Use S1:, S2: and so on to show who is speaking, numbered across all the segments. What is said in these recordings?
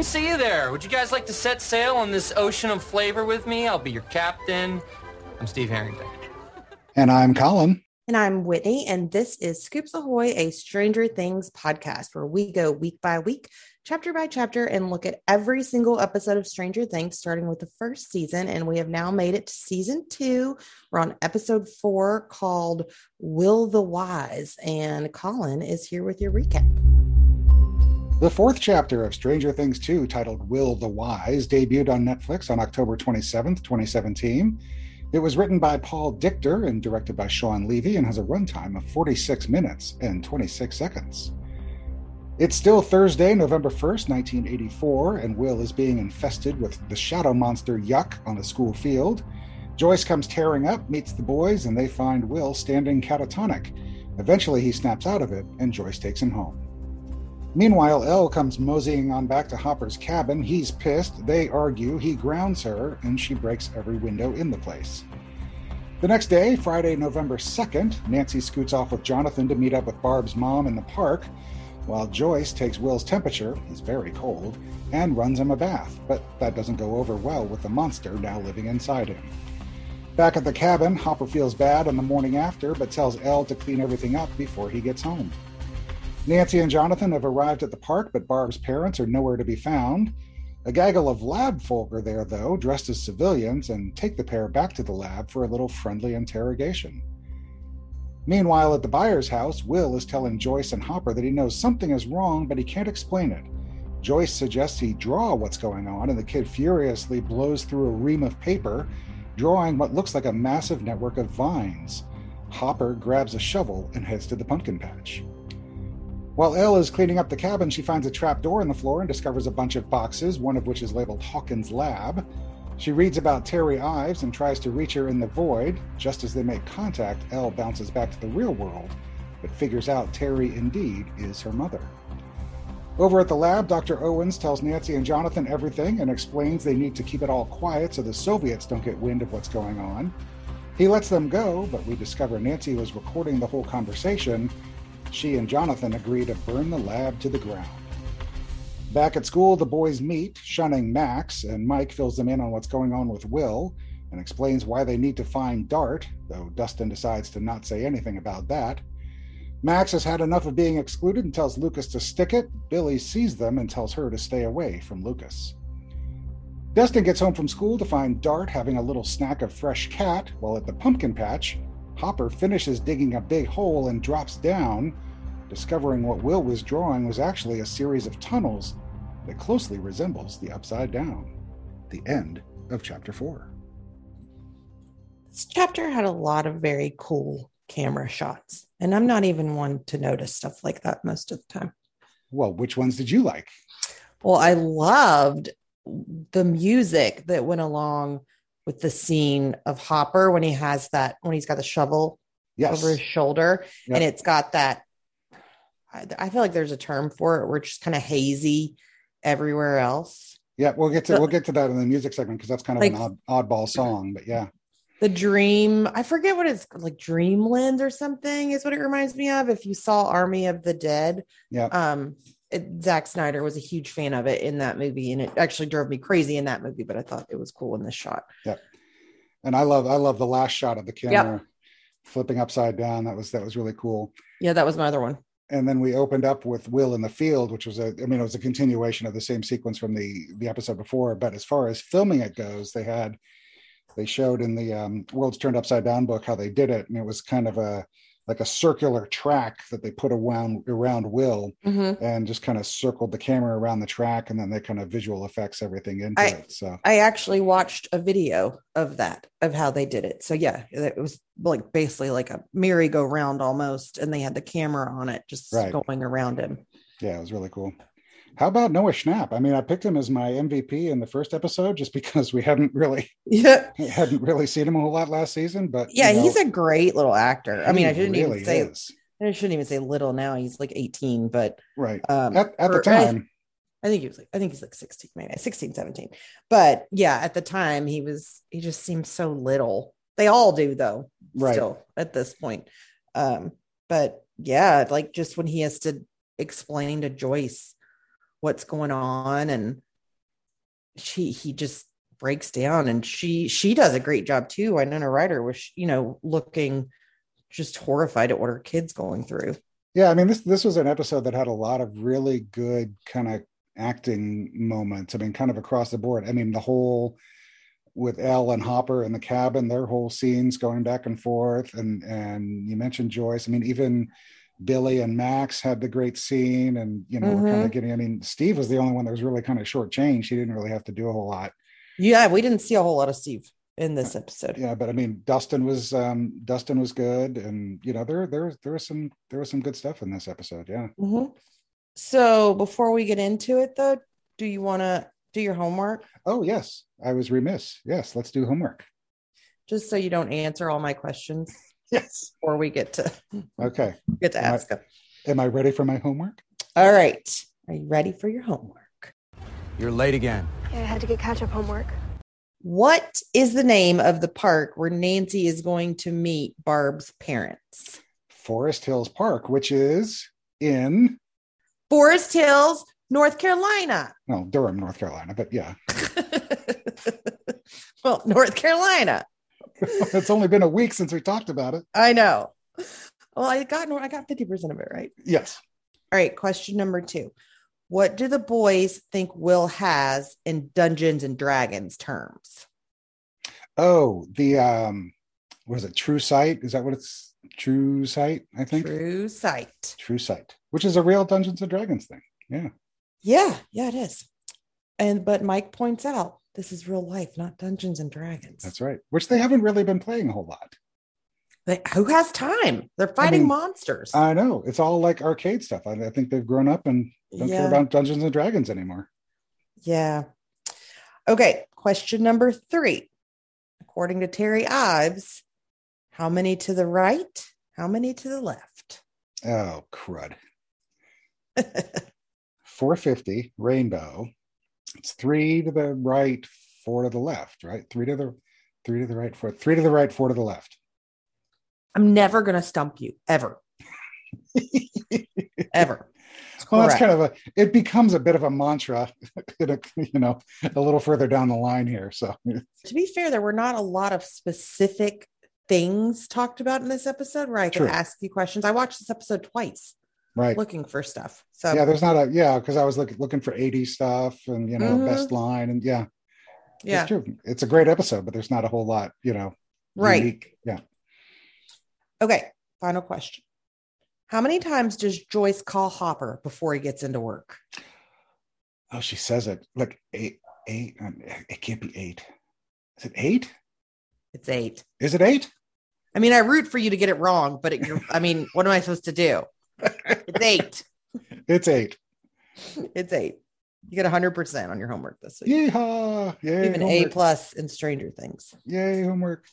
S1: didn't see you there. Would you guys like to set sail on this ocean of flavor with me? I'll be your captain. I'm Steve Harrington.
S2: And I'm Colin.
S3: And I'm Whitney, and this is Scoops Ahoy, a Stranger Things podcast where we go week by week, chapter by chapter, and look at every single episode of Stranger Things, starting with the first season. And we have now made it to season two. We're on episode four called Will the Wise. And Colin is here with your recap.
S2: The fourth chapter of Stranger Things 2, titled Will the Wise, debuted on Netflix on October 27th, 2017. It was written by Paul Dichter and directed by Shawn Levy and has a runtime of 46 minutes and 26 seconds. It's still Thursday, November 1st, 1984, and Will is being infested with the shadow monster Yuck on the school field. Joyce comes tearing up, meets the boys, and they find Will standing catatonic. Eventually, he snaps out of it, and Joyce takes him home. Meanwhile, El comes moseying on back to Hopper's cabin. He's pissed. They argue. He grounds her, and she breaks every window in the place. The next day, Friday, November 2nd, Nancy scoots off with Jonathan to meet up with Barb's mom in the park, while Joyce takes Will's temperature, he's very cold, and runs him a bath, but that doesn't go over well with the monster now living inside him. Back at the cabin, Hopper feels bad on the morning after, but tells El to clean everything up before he gets home. Nancy and Jonathan have arrived at the park, but Barb's parents are nowhere to be found. A gaggle of lab folk are there, though, dressed as civilians, and take the pair back to the lab for a little friendly interrogation. Meanwhile, at the Byers' house, Will is telling Joyce and Hopper that he knows something is wrong, but he can't explain it. Joyce suggests he draw what's going on, and the kid furiously blows through a ream of paper, drawing what looks like a massive network of vines. Hopper grabs a shovel and heads to the pumpkin patch. While El is cleaning up the cabin, she finds a trap door in the floor and discovers a bunch of boxes, one of which is labeled Hawkins' Lab. She reads about Terry Ives and tries to reach her in the void. Just as they make contact, El bounces back to the real world, but figures out Terry indeed is her mother. Over at the lab, Dr. Owens tells Nancy and Jonathan everything and explains they need to keep it all quiet so the Soviets don't get wind of what's going on. He lets them go, but we discover Nancy was recording the whole conversation she and Jonathan agree to burn the lab to the ground. Back at school, the boys meet, shunning Max, and Mike fills them in on what's going on with Will and explains why they need to find Dart, though Dustin decides to not say anything about that. Max has had enough of being excluded and tells Lucas to stick it. Billy sees them and tells her to stay away from Lucas. Dustin gets home from school to find Dart having a little snack of fresh cat, while at the pumpkin patch, Hopper finishes digging a big hole and drops down, discovering what Will was drawing was actually a series of tunnels that closely resembles the Upside Down. The end of chapter four.
S3: This chapter had a lot of very cool camera shots, and I'm not even one to notice stuff like that most of the time.
S2: Well, which ones did you like?
S3: Well, I loved the music that went along with the scene of Hopper when he has that when he's got the shovel yes. over his shoulder yep. and it's got that I, I, feel like there's a term for it where it's just kind of hazy everywhere else.
S2: Yeah, we'll get to we'll get to that in the music segment because that's kind of like, an odd, oddball song, but yeah.
S3: The dream, I forget what it's like Dreamland or something is what it reminds me of. If you saw Army of the Dead,
S2: yeah.
S3: Um, Zack Snyder was a huge fan of it in that movie, and it actually drove me crazy in that movie. But I thought it was cool in this shot.
S2: Yep. And I love I love the last shot of the camera yep. flipping upside down. That was that was really cool.
S3: Yeah, that was my other one.
S2: And then we opened up with Will in the field, which was a I mean it was a continuation of the same sequence from the the episode before. But as far as filming it goes, they had they showed in the um, World's Turned Upside Down book how they did it, and it was kind of a like a circular track that they put around around Will mm-hmm. and just kind of circled the camera around the track and then they kind of visual effects everything into
S3: I,
S2: it. So
S3: I actually watched a video of that of how they did it. So yeah, it was like basically like a merry-go-round almost, and they had the camera on it just right. going around him.
S2: Yeah, it was really cool. How about Noah Schnapp? I mean, I picked him as my MVP in the first episode just because we hadn't really
S3: yeah
S2: hadn't really seen him a whole lot last season. But
S3: yeah, you know, he's a great little actor. I mean, I shouldn't really even say is. I shouldn't even say little now. He's like 18, but
S2: right um, at, at the time.
S3: I, I think he was like, I think he's like 16, maybe 16, 17. But yeah, at the time he was, he just seemed so little. They all do though, right. still at this point. Um, but yeah, like just when he has to explain to Joyce what's going on and she he just breaks down and she she does a great job too. Winona Ryder was, you know, looking just horrified at what her kid's going through.
S2: Yeah, I mean this this was an episode that had a lot of really good kind of acting moments. I mean, kind of across the board. I mean, the whole with El and Hopper in the cabin, their whole scenes going back and forth, and and you mentioned Joyce. I mean, even Billy and Max had the great scene, and you know,
S3: Mhm.
S2: we're kind of getting. I mean, Steve was the only one that was really kind of shortchanged. He didn't really have to do a whole lot.
S3: Yeah, we didn't see a whole lot of Steve in this episode.
S2: Yeah, but I mean, Dustin was um Dustin was good, and you know, there there was there was some there was some good stuff in this episode. Yeah.
S3: Mhm. So before we get into it, though, do you want to do your homework
S2: Oh yes, I was remiss. Yes, let's do homework.
S3: just so you don't answer all my questions
S2: Yes.
S3: before we get to
S2: Okay.
S3: get to
S2: Am I-
S3: ask them?
S2: Am I ready for my homework?
S3: All right, are you ready for your homework?
S4: You're late again.
S5: Yeah, I had to get catch up homework.
S3: What is the name of the park where Nancy is going to meet Barb's parents?
S2: Forest Hills Park, which is in
S3: Forest Hills, North Carolina.
S2: no Durham, North Carolina, but yeah,
S3: well, North Carolina.
S2: it's only been a week since we talked about it.
S3: I know. Well, I got I got 50% of it right.
S2: Yes.
S3: All right, question number two. What do the boys think Will has in Dungeons and Dragons terms?
S2: Oh, the um, what is it? True Sight? Is that what it's? True Sight, I think.
S3: True sight.
S2: True Sight, which is a real Dungeons and Dragons thing. Yeah.
S3: Yeah, yeah, it is. And but Mike points out this is real life, not Dungeons and Dragons.
S2: That's right. Which they haven't really been playing a whole lot.
S3: They- who has time? They're fighting
S2: mean,
S3: monsters.
S2: I know it's all like arcade stuff. I, I think they've grown up and don't
S3: Yeah.
S2: care about Dungeons and Dragons anymore.
S3: yeah. Okay, question number three. According to Terry Ives, how many to the right? How many to the left?
S2: Oh crud! 450 rainbow. It's three to the right, four to the left. Right, three to the three to the right, four three to the right, four to the left.
S3: I'm never going to stump you ever. ever.
S2: Well, that's kind of a. It becomes a bit of a mantra, a, you know, a little further down the line here. So
S3: To be fair, there were not a lot of specific things talked about in this episode where I could
S2: True.
S3: ask you questions. I watched this episode twice
S2: right,
S3: looking for stuff. So
S2: yeah. There's not a yeah because I was looking looking for 80 stuff and you know
S3: Mhm.
S2: best line and yeah,
S3: yeah,
S2: it's true. It's a great episode, but there's not a whole lot you know.
S3: right.
S2: unique. Yeah.
S3: Okay. Final question. How many times does Joyce call Hopper before he gets into work?
S2: Oh, she says it like eight eight. um, It can't be eight. Is it eight?
S3: It's eight.
S2: Is it eight?
S3: I mean, I root for you to get it wrong, but it, you're, I mean, what am I supposed to do? It's eight.
S2: It's eight.
S3: It's eight. You get 100% on your homework this week.
S2: Yeehaw! Yay!
S3: Even A plus in Stranger Things.
S2: Yay, homework.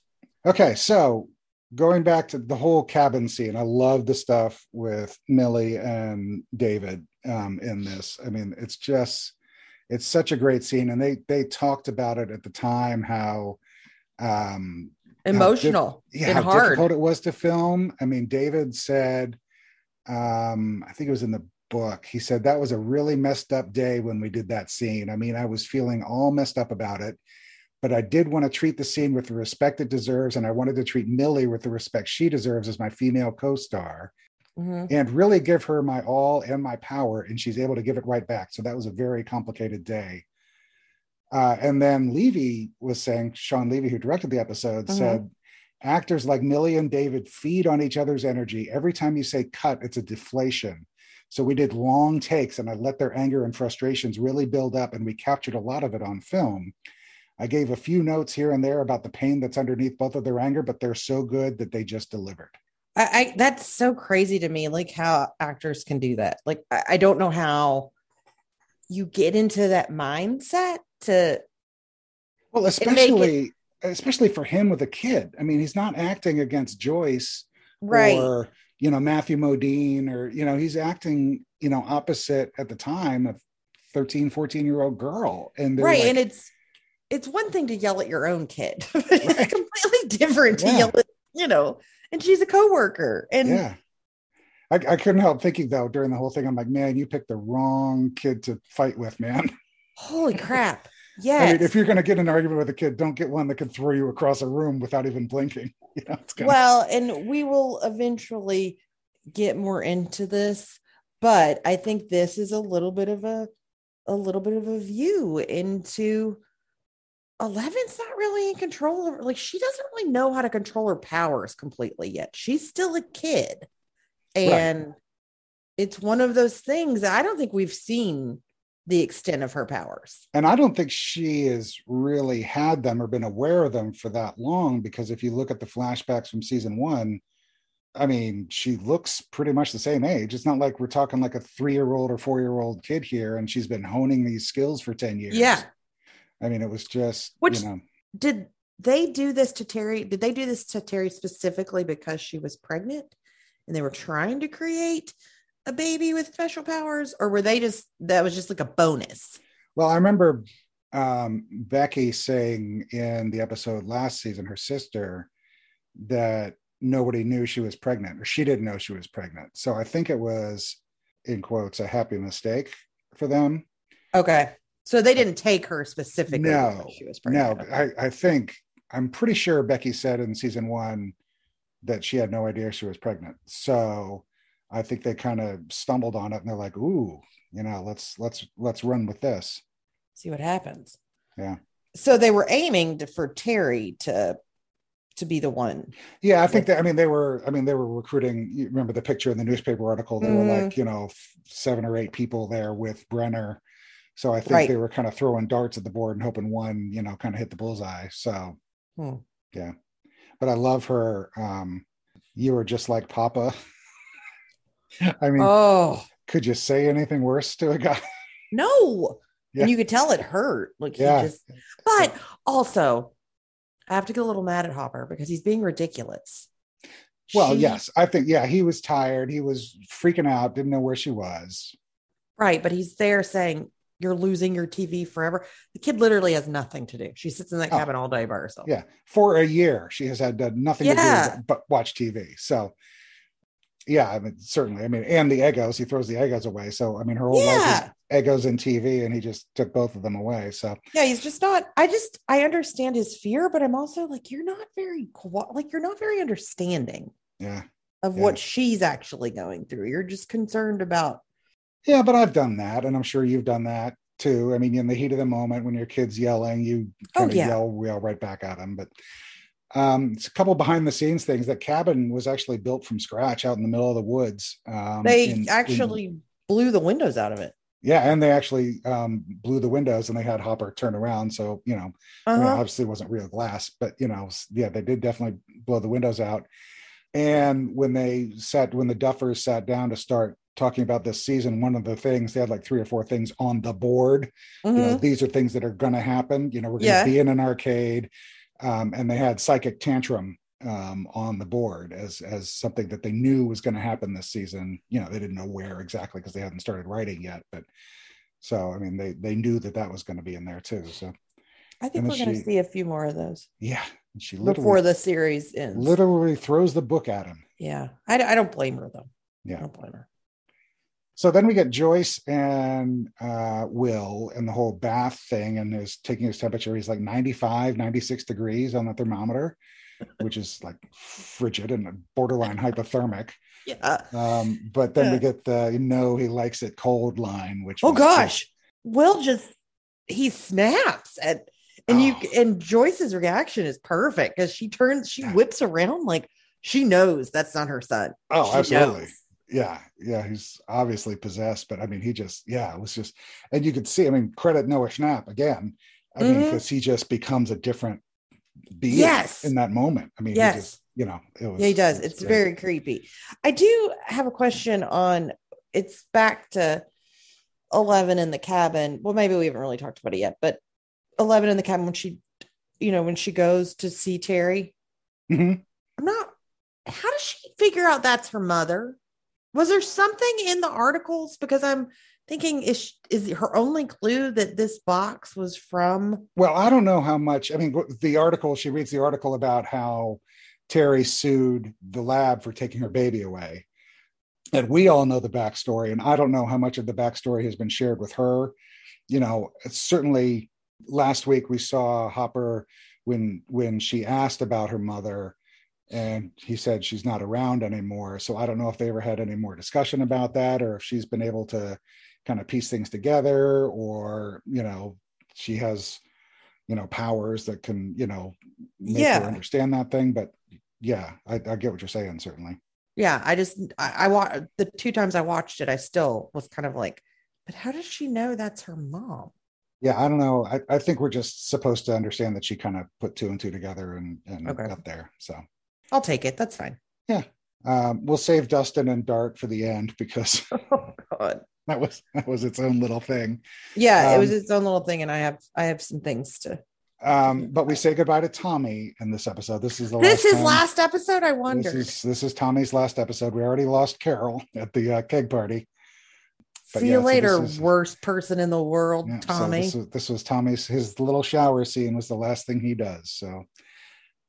S2: Okay, so going back to the whole cabin scene, I love the stuff with Millie and David um, in this. I mean, it's just it's such a great scene, and they they talked about it at the time how um
S3: Emotional
S2: yeah
S3: and
S2: how
S3: hard.
S2: difficult it was to film. I mean, David said, um, I think it was in the book. He said that was a really messed up day when we did that scene. I mean, I was feeling all messed up about it, but I did want to treat the scene with the respect it deserves, and I wanted to treat Millie with the respect she deserves as my female co-star,
S3: Mhm.
S2: and really give her my all and my power, and she's able to give it right back. So that was a very complicated day. Uh, and then Levy was saying, Shawn Levy, who directed the episode,
S3: Mhm.
S2: said, actors like Millie and David feed on each other's energy. Every time you say cut, it's a deflation. So we did long takes and I let their anger and frustrations really build up, and we captured a lot of it on film. I gave a few notes here and there about the pain that's underneath both of their anger, but they're so good that they just delivered.
S3: I, I that's so crazy to me, like how actors can do that. Like I, I don't know how you get into that mindset to
S2: Well, especially especially for him with a kid. I mean, he's not acting against Joyce
S3: right.
S2: or you know Matthew Modine or you know he's acting you know opposite at the time of 13 14 year old girl and
S3: right
S2: like,
S3: and it's it's one thing to yell at your own kid it's
S2: Right.
S3: completely different to
S2: Yeah.
S3: yell at you know and she's a coworker and
S2: yeah I, I couldn't help thinking though during the whole thing i'm like man you picked the wrong kid to fight with man
S3: holy crap Yes.
S2: I mean, if you're going to get an argument with a kid, don't get one that can throw you across a room without even blinking. You know,
S3: well, and we will eventually get more into this, but I think this is a little bit of a a little bit of a view into Eleven's not really in control of like she doesn't really know how to control her powers completely yet. She's still a kid. And it's one of those things that I don't think we've seen the extent of her powers.
S2: and I don't think she has really had them or been aware of them for that long because if you look at the flashbacks from season one, I mean, she looks pretty much the same age. It's not like we're talking like a three year old or four year old kid here and she's been honing these skills for 10 years.
S3: Yeah.
S2: I mean, it was just,
S3: Which-
S2: you know,
S3: Did they do this to Terry? Did they do this to Terry specifically because she was pregnant and they were trying to create a baby with special powers? Or were they just that was just like a bonus?
S2: Well, I remember um, Becky saying in the episode last season, her sister, that nobody knew she was pregnant, or she didn't know she was pregnant. So I think it was, in quotes, a happy mistake for them.
S3: Okay. So they didn't take her specifically.
S2: No,
S3: she was
S2: No,
S3: pregnant.
S2: I, I think, I'm pretty sure Becky said in season one that she had no idea she was pregnant. So I think they kind of stumbled on it and they're like, ooh, you know, let's let's let's run with this.
S3: see what happens.
S2: Yeah.
S3: So they were aiming to, for Terry to to be the one.
S2: Yeah, I think that. I mean, they were. I mean, they were recruiting. You remember the picture in the newspaper article? There were
S3: Mhm.
S2: like you know seven or eight people there with Brenner. So I think
S3: Right.
S2: they were kind of throwing darts at the board and hoping one, you know, kind of hit the bullseye. So
S3: Hmm.
S2: yeah, but I love her. Um, you were just like Papa. I mean,
S3: Oh
S2: could you say anything worse to a guy?
S3: no.
S2: Yeah.
S3: And you could tell it hurt. Like
S2: Yeah.
S3: he just but also I have to get a little mad at Hopper because he's being ridiculous.
S2: Well,
S3: She-
S2: yes, I think yeah, he was tired. He was freaking out. Didn't know where she was.
S3: Right. But he's there saying, You're losing your TV forever. The kid literally has nothing to do. She sits in that
S2: Oh.
S3: cabin all day by herself.
S2: Yeah, for a year, she has had done nothing to
S3: Yeah.
S2: do but watch TV. So, yeah, I mean, certainly. I mean, and the Eggos, he throws the Eggos away. So, I mean, her whole life
S3: Yeah.
S2: is Eggos and TV, and he just took both of them away. So,
S3: Yeah, he's just not. I just I understand his fear, but I'm also like, you're not very like you're not very understanding
S2: yeah,
S3: of
S2: Yeah.
S3: what she's actually going through. You're just concerned about
S2: yeah. But I've done that, and I'm sure you've done that too. I mean, in the heat of the moment, when your kid's yelling, you
S3: Oh,
S2: kind of
S3: yeah.
S2: yell, we all right back at them. But um, it's a couple behind the scenes things. That cabin was actually built from scratch out in the middle of the woods. Um,
S3: they
S2: in- in-
S3: actually blew the windows out of it.
S2: yeah, and they actually um, blew the windows, and they had Hopper turn around. So you know, I mean,
S3: Uh-huh.
S2: obviously it wasn't real glass, but you know, yeah, they did definitely blow the windows out. And when they sat, when the Duffers sat down to start talking about this season, one of the things they had like three or four things on the board. You know,
S3: Mhm.
S2: these are things that are going to happen. You know, we're going to
S3: Yeah.
S2: be in an arcade, um, and they had psychic tantrum um, on the board as as something that they knew was going to happen this season. You know, they didn't know where exactly because they hadn't started writing yet, but. So I mean, they they knew that that was going to be in there too. So
S3: I think we're going to see a few more of those
S2: yeah, and she literally
S3: before the series ends.
S2: literally throws the book at him.
S3: Yeah, I, I don't blame her though.
S2: Yeah, I
S3: don't blame her.
S2: So then we get Joyce and uh, Will and the whole bath thing and is taking his temperature. He's like 95, 96 degrees on the thermometer, which is like frigid and borderline hypothermic.
S3: Yeah.
S2: Um, but then we get the no, he likes it cold line, which
S3: Oh gosh, Will just he snaps at and you
S2: Oh.
S3: and Joyce's reaction is perfect because she turns she whips around like she knows that's not her son.
S2: Oh,
S3: She
S2: absolutely.
S3: knows.
S2: Yeah, yeah, he's obviously possessed, but I mean, he just, yeah, it was just, and you could see, I mean, credit Noah Schnapp again. I mean,
S3: Mhm.
S2: because he just becomes a different being
S3: Yes.
S2: in that moment. I mean,
S3: Yes.
S2: he just, you know, it was,
S3: Yeah, he does.
S2: it
S3: It's
S2: great.
S3: very creepy. I do have a question on it's back to 11 in the cabin. Well, maybe we haven't really talked about it yet, but 11 in the cabin when she, you know, when she goes to see Terry.
S2: Mhm.
S3: I'm not, how does she figure out that's her mother? Was there something in the articles? Because I'm thinking, is, is her only clue that this box was from?
S2: Well, I don't know how much. I mean, the article she reads the article about how Terry sued the lab for taking her baby away, and we all know the backstory. And I don't know how much of the backstory has been shared with her. You know, certainly last week we saw Hopper when when she asked about her mother and he said she's not around anymore. So I don't know if they ever had any more discussion about that or if she's been able to kind of piece things together or, you know, she has, you know, powers that can, you know, make
S3: Yeah.
S2: her understand that thing. But yeah, I, I get what you're saying, certainly.
S3: Yeah, I just I, I the two times I watched it, I still was kind of like, but how does she know that's her mom?
S2: Yeah, I don't know. I, I think we're just supposed to understand that she kind of put two and two together and, and
S3: Okay.
S2: got there. So
S3: I'll take it. That's fine. Yeah.
S2: Um, we'll save Dustin and Dart for the end because
S3: Oh God.
S2: that was that was its own little thing.
S3: Yeah, it was
S2: Um,
S3: its own little thing, and I have I have some things to.
S2: Um, but we say goodbye to Tommy in this episode. This is the
S3: This
S2: last
S3: is
S2: time-
S3: last episode. I
S2: wonder.
S3: This
S2: is this is Tommy's last episode. We already lost Carol at the uh, keg party. but
S3: See
S2: yeah,
S3: you later,
S2: this is-
S3: worst person in the world,
S2: Yeah, so
S3: Tommy.
S2: this, was, this was Tommy's his little shower scene was the last thing he does. So,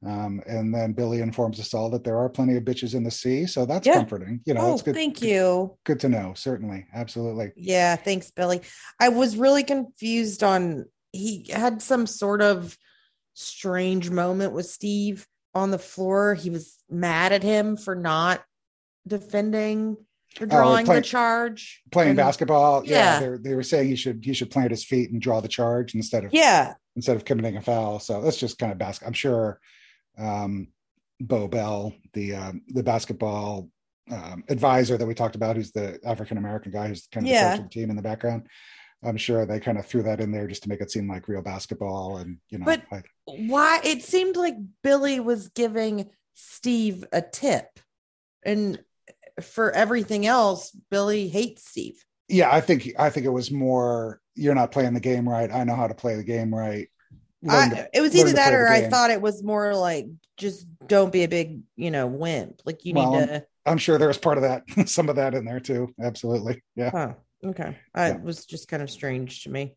S2: um, and then Billy informs us all that there are plenty of bitches in the sea. So that's
S3: Yeah.
S2: comforting. You know,
S3: oh,
S2: it's good.
S3: thank you.
S2: Good to know. Certainly, absolutely.
S3: Yeah, thanks, Billy. I was really confused on he had some sort of strange moment with Steve on the floor. He was mad at him for not defending or drawing
S2: play-
S3: the charge.
S2: Playing
S3: And-
S2: basketball. Yeah,
S3: yeah.
S2: they were saying he should he should plant his feet and draw the charge instead of
S3: Yeah.
S2: instead of committing a foul. So that's just kind of basket. I'm sure um, Bo Bell, the um, the basketball um, advisor that we talked about, who's the African American guy who's kind of
S3: Yeah.
S2: the coach of the team in the background. I'm sure they kind of threw that in there just to make it seem like real basketball, and you know,
S3: But-
S2: like,
S3: Why it seemed like Billy was giving Steve a tip. And for everything else, Billy hates Steve.
S2: yeah, I think I think it was more you're not playing the game right. I know how to play the game right. To-
S3: I, it was either that or I thought it was more like just don't be a big, you know, wimp. Like you
S2: Well,
S3: need to.
S2: I'm sure there was part of that, some of that in there too. Absolutely, yeah.
S3: Huh. Okay.
S2: Yeah.
S3: It was just kind of strange to me.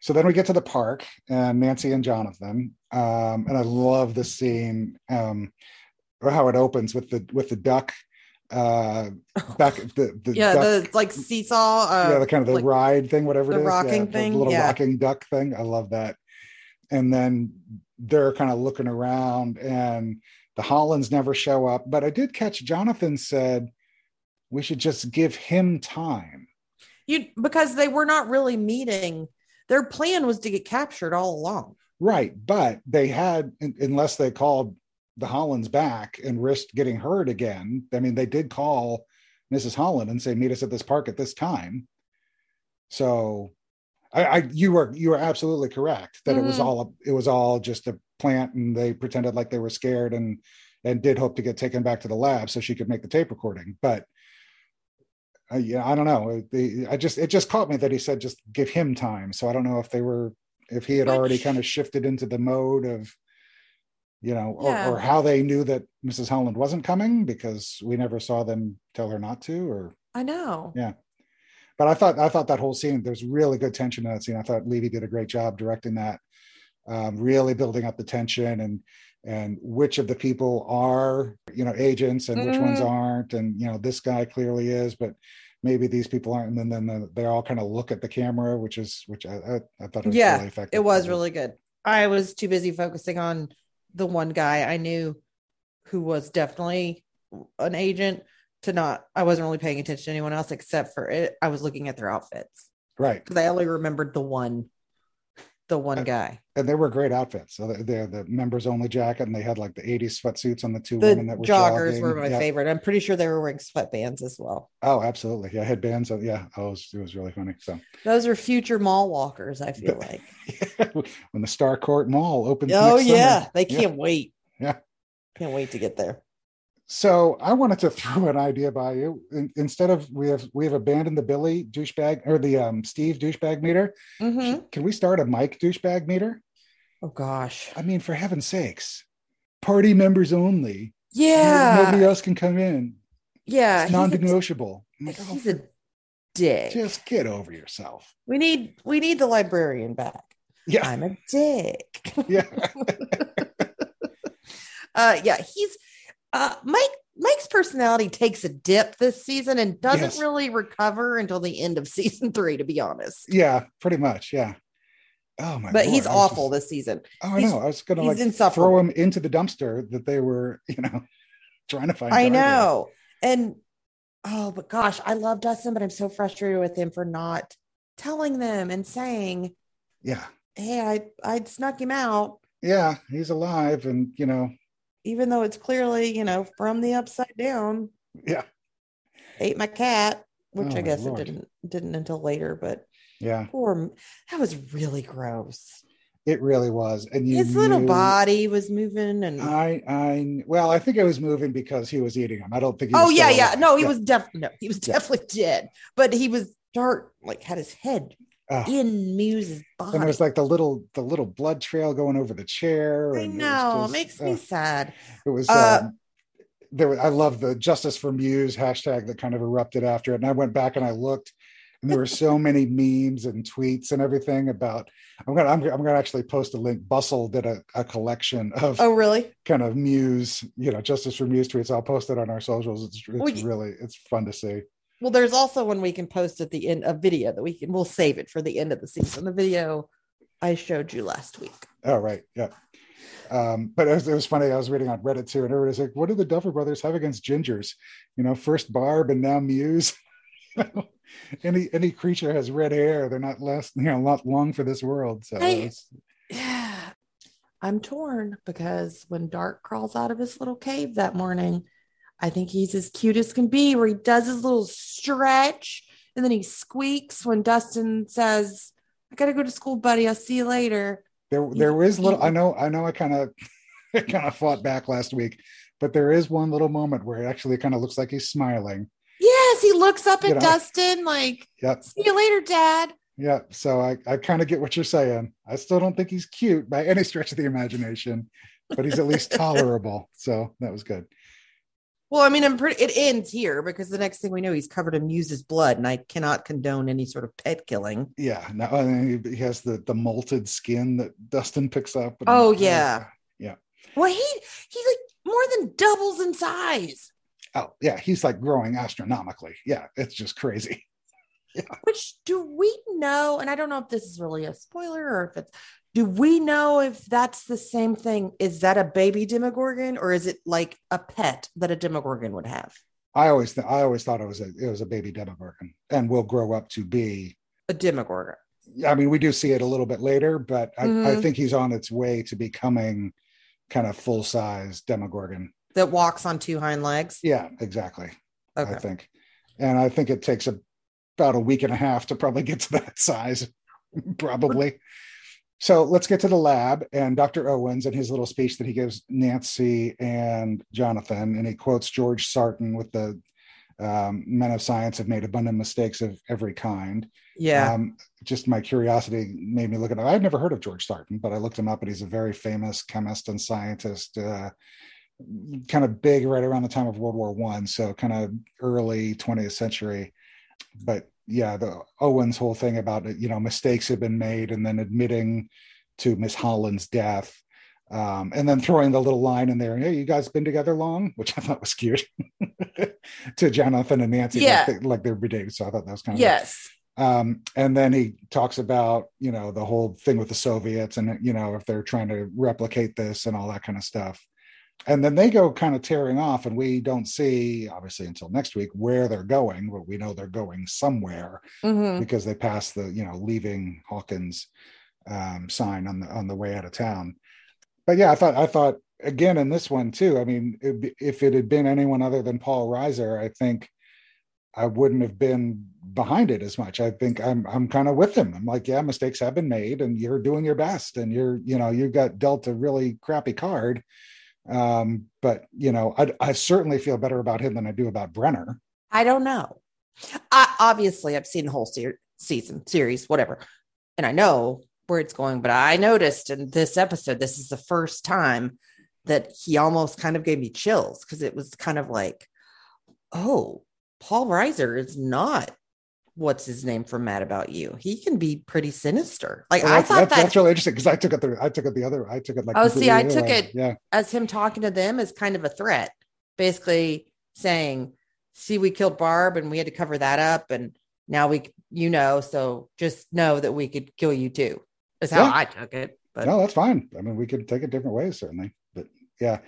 S2: so then we get to the park and Nancy and Jonathan. Um, and I love the scene, um, or how it opens with the with the duck uh back the, the
S3: yeah,
S2: duck,
S3: the like seesaw. Uh,
S2: yeah, the kind of the
S3: like-
S2: ride thing, whatever
S3: the
S2: it is.
S3: rocking
S2: yeah, the
S3: thing,
S2: little
S3: yeah.
S2: rocking duck thing. I love that. And then they're kind of looking around and the Hollands never show up. But I did catch Jonathan said we should just give him time.
S3: you because they were not really meeting. Their plan was to get captured all along.
S2: Right. But they had, unless they called the Hollands back and risked getting hurt again. I mean, they did call Mrs. Holland and say, meet us at this park at this time. So I, I you were you were absolutely correct that it was
S3: Mhm.
S2: all it was all just a plant and they pretended like they were scared and and did hope to get taken back to the lab so she could make the tape recording. But uh, yeah, I don't know. The, I just it just caught me that he said just give him time. So I don't know if they were if he had already kind of shifted into the mode of you know
S3: Yeah.
S2: or, or how they knew that Mrs. Holland wasn't coming because we never saw them tell her not to or
S3: I know.
S2: Yeah. But I thought I thought that whole scene there's really good tension in that scene. I thought Levy did a great job directing that, um, really building up the tension and and which of the people are you know agents and which ones
S3: Mhm.
S2: aren't, and you know this guy clearly is, but maybe these people aren't. And then then they all kind of look at the camera, which is which I I, I thought it was
S3: Yeah,
S2: really effective.
S3: It was really good. I was too busy focusing on the one guy I knew who was definitely an agent to not I wasn't really paying attention to anyone else except for it. I was looking at their outfits
S2: right,
S3: because I only remembered the one the one
S2: Uh,
S3: guy.
S2: and they were great outfits. So they're, the members only jacket, and they had like the '80s sweatsuits on the two
S3: The
S2: women that were
S3: joggers
S2: jogging.
S3: were my
S2: Yeah.
S3: favorite. I'm pretty sure they were wearing sweatbands as well.
S2: Oh, absolutely. Yeah, headbands. So yeah, oh, it was, it was really funny. So
S3: Those are future mall walkers, I feel like.
S2: when the Starcourt Mall opens.
S3: oh
S2: next summer.
S3: yeah. They can't wait.
S2: Yeah.
S3: Can't wait to get there.
S2: So I wanted to throw an idea by you. In, instead of we have we have abandoned the Billy douchebag or the um, Steve douchebag meter.
S3: Mhm.
S2: Can we start a Mike douchebag meter?
S3: Oh gosh.
S2: I mean, for heaven's sakes, party members only.
S3: Yeah.
S2: nobody else can come in.
S3: Yeah.
S2: It's non-negotiable. I'm like, oh,
S3: he's a dick.
S2: just get over yourself.
S3: we need we need the librarian back.
S2: Yeah,
S3: I'm a dick.
S2: yeah.
S3: uh yeah, he's uh Mike Mike's personality takes a dip this season and doesn't
S2: Yes.
S3: really recover until the end of season three, to be honest.
S2: Yeah, pretty much. Yeah. Oh my!
S3: but
S2: Lord,
S3: he's awful
S2: just-
S3: this season.
S2: oh, I
S3: he's-
S2: know. I was gonna like throw him into the dumpster that they were, you know, trying to find.
S3: I know. And oh, but gosh, I love Dustin, but I'm so frustrated with him for not telling them and saying,
S2: Yeah,
S3: "Hey, I I snuck him out."
S2: yeah, he's alive, and you know,
S3: even though it's clearly, you know, from the upside down,
S2: yeah,
S3: ate my cat, which
S2: Oh,
S3: I guess
S2: Lord.
S3: it didn't didn't until later, but
S2: yeah.
S3: poor that was really gross.
S2: It really was, and you
S3: His little
S2: knew-
S3: body was moving and
S2: I, I, well, I think it was moving because he was eating him. I don't think. He
S3: oh yeah, yeah.
S2: alive.
S3: No, he
S2: Yeah.
S3: was definitely no, he was
S2: Yeah.
S3: definitely dead. But he was Dart, like had his head
S2: Ah.
S3: in Mews's body.
S2: And was like the little, the little blood trail going over the chair.
S3: I
S2: and
S3: know,
S2: it,
S3: it
S2: was just,
S3: makes me sad.
S2: It was.
S3: Uh,
S2: um, there, was, I love the Justice for Mews hashtag that kind of erupted after it, and I went back and I looked, and there were so many memes and tweets and everything about. I'm gonna, I'm, I'm gonna actually post a link. Bustle did a, a collection of
S3: Oh really?
S2: kind of Mews, you know, Justice for Mews tweets. I'll post it on our socials. It's, it's
S3: Well,
S2: really, it's fun to see.
S3: Well, there's also one we can post at the end a video that we can we'll save it for the end of the season. The video I showed you last week.
S2: Oh, right. Yeah. Um, but it was, it was funny. I was reading on Reddit too, and everybody's like, what do the Duffer brothers have against gingers? You know, first Barb and now Mews. any any creature has red hair. They're not less, you know, not long for this world. So
S3: I- Yeah. I'm torn because when Dart crawls out of his little cave that morning, I think he's as cute as can be, where he does his little stretch and then he squeaks when Dustin says, I gotta go to school, buddy. I'll see you later.
S2: there there is little. I know. I know. I kind of kind of fought back last week, but there is one little moment where it actually kind of looks like he's smiling.
S3: Yes, he looks up at
S2: You know.
S3: Dustin like,
S2: Yep.
S3: see you later, Dad.
S2: Yeah, so I, I kind of get what you're saying. I still don't think he's cute by any stretch of the imagination, but he's at least tolerable. So that was good.
S3: Well, I mean, I'm pretty. It ends here because the next thing we know, he's covered in Mews's blood, and I cannot condone any sort of pet killing.
S2: Yeah. Now and he, he has the the molted skin that Dustin picks up.
S3: Oh, yeah.
S2: yeah.
S3: Well, he he like more than doubles in size.
S2: Oh yeah, he's like growing astronomically. Yeah, it's just crazy.
S3: Which do we know? And I don't know if this is really a spoiler or if it's. Do we know if that's the same thing? Is that a baby Demogorgon or is it like a pet that a Demogorgon would have?
S2: I always th- I always thought it was a it was a baby Demogorgon and will grow up to be.
S3: A Demogorgon.
S2: I mean, we do see it a little bit later, but I, I
S3: Mhm.
S2: think he's on its way to becoming kind of full size Demogorgon.
S3: that walks on two hind legs.
S2: Yeah, exactly.
S3: Okay.
S2: I think. And I think it takes a, about a week and a half to probably get to that size, probably. So let's get to the lab and Dr. Owens and his little speech that he gives Nancy and Jonathan. And he quotes George Sarton with the um, men of science have made abundant mistakes of every kind.
S3: Yeah.
S2: Um, just my curiosity made me look at it. I'd never heard of George Sarton, but I looked him up and he's a very famous chemist and scientist, uh, kind of big right around the time of World War One, so kind of early 20th century. But yeah, the Owens whole thing about you know mistakes have been made and then admitting to Miss Holland's death. Um, and then throwing the little line in there, hey, you guys been together long, which I thought was cute to Jonathan and Nancy,
S3: Yeah.
S2: like, they, like they're dated. So I thought that was kind of
S3: yes.
S2: um, and then he talks about you know the whole thing with the soviets and you know if they're trying to replicate this and all that kind of stuff and then they go kind of tearing off and we don't see obviously until next week where they're going but we know they're going somewhere
S3: Mhm.
S2: because they pass the you know leaving hawkins um, sign on the on the way out of town but yeah i thought i thought again in this one too i mean it, if it had been anyone other than paul reiser i think I wouldn't have been behind it as much. I think I'm I'm kind of with him. I'm like, yeah, mistakes have been made, and you're doing your best, and you're you know you've got dealt a really crappy card. Um, but you know, I I certainly feel better about him than I do about Brenner.
S3: I don't know. I obviously I've seen the whole se- season series, whatever, and I know where it's going. But I noticed in this episode, this is the first time that he almost kind of gave me chills because it was kind of like, oh, Paul Reiser is not what's his name from Mad About You. He can be pretty sinister. Like
S2: Well,
S3: I thought
S2: that's,
S3: that
S2: that's really interesting because I took it the I took it the other I took it like
S3: Oh, see, I took
S2: way.
S3: it-
S2: yeah
S3: as him talking to them as kind of a threat, basically saying, "See, we killed Barb, and we had to cover that up, and now we, you know, so just know that we could kill you too." is how
S2: Yeah.
S3: I took it. But
S2: no, that's fine. I mean, we could take it different ways, certainly. But yeah.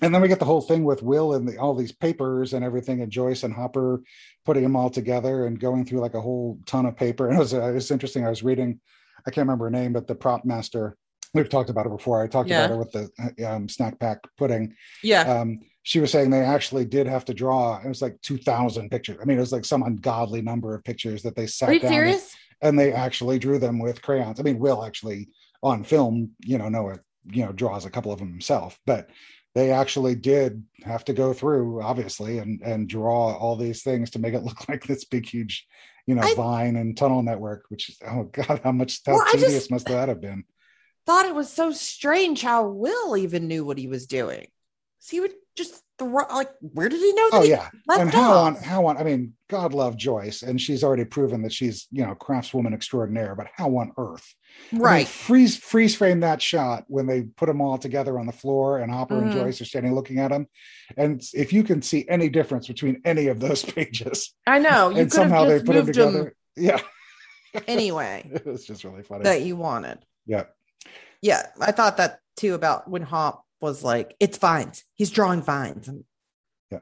S2: And then we get the whole thing with Will and the, all these papers and everything, and Joyce and Hopper putting them all together and going through like a whole ton of paper. And it was, uh, it was interesting. I was reading, I can't remember her name, but the prop master, we've talked about it before. I talked
S3: Yeah.
S2: about her with the um, snack pack pudding.
S3: yeah,
S2: Um, she was saying they actually did have to draw, it was like 2,000 pictures. I mean, it was like some ungodly number of pictures that they sat
S3: are you
S2: down and- and they actually drew them with crayons. I mean, Will actually on film, you know, Noah, you know, draws a couple of them himself, but they actually did have to go through, obviously, and and draw all these things to make it look like this big, huge, you know,
S3: I-
S2: vine and tunnel network. Which is oh god, how much how
S3: Well, just-
S2: tedious must that have been?
S3: Thought it was so strange how Will even knew what he was doing. So he would just like, where did he know? That
S2: Oh yeah, and how
S3: off?
S2: on how on? I mean, God love Joyce, and she's already proven that she's you know craftswoman extraordinaire. But how on earth? I mean,
S3: right?
S2: freeze freeze frame that shot when they put them all together on the floor and Hopper and
S3: Mhm.
S2: Joyce are standing looking at them. And if you can see any difference between any of those pages,
S3: I know you
S2: and somehow they put them
S3: moved them
S2: together, yeah,
S3: anyway
S2: it was just really funny.
S3: that you wanted.
S2: yeah,
S3: Yeah, I thought that too about when Hop was like, "It's vines. He's drawing vines." And
S2: Yeah.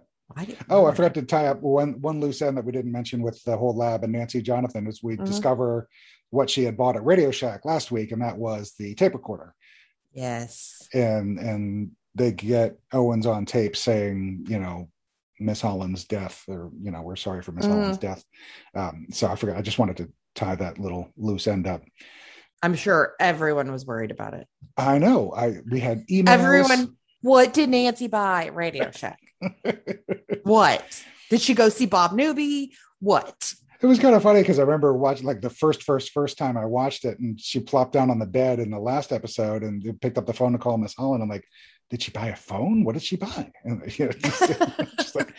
S2: Oh, I forgot to tie up one one loose end that we didn't mention with the whole lab and Nancy Jonathan is we
S3: Mhm.
S2: discover what she had bought at Radio Shack last week, and that was the tape recorder.
S3: Yes.
S2: and and they get Owens on tape saying, you know, Miss Holland's death, or you know, we're sorry for Miss
S3: Mhm.
S2: Holland's death. Um, so I forgot. I just wanted to tie that little loose end up.
S3: I'm sure everyone was worried about it.
S2: I know. I we had emails.
S3: Everyone, what did Nancy buy Radio Shack? what? Did she go see Bob Newby? What?
S2: it was kind of funny because I remember watching like the first, first, first time I watched it, and she plopped down on the bed in the last episode and picked up the phone to call Miss Holland. I'm like, did she buy a phone? What did she buy? And you know, just, just like,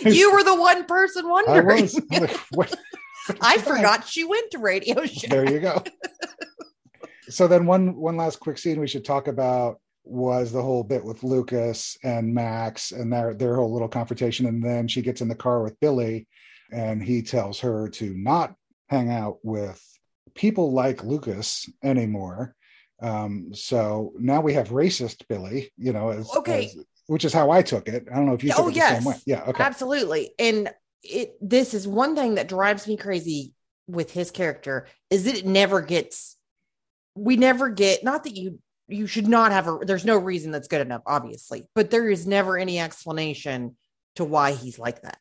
S3: you were the one person
S2: I
S3: wondering.
S2: was. I'm like, what?
S3: I forgot she went to Radio Shack.
S2: there you go. so then one one last quick scene we should talk about was the whole bit with Lucas and Max and their their whole little confrontation. And then she gets in the car with Billy and he tells her to not hang out with people like Lucas anymore. Um, so now we have racist Billy, you know, as,
S3: Okay.
S2: as- which is how I took it. I don't know if you took
S3: Oh,
S2: it the
S3: yes.
S2: same way. Yeah, okay.
S3: Absolutely. And it this is one thing that drives me crazy with his character is that it never gets we never get not that you you should not have a there's no reason that's good enough obviously but there is never any explanation to why he's like that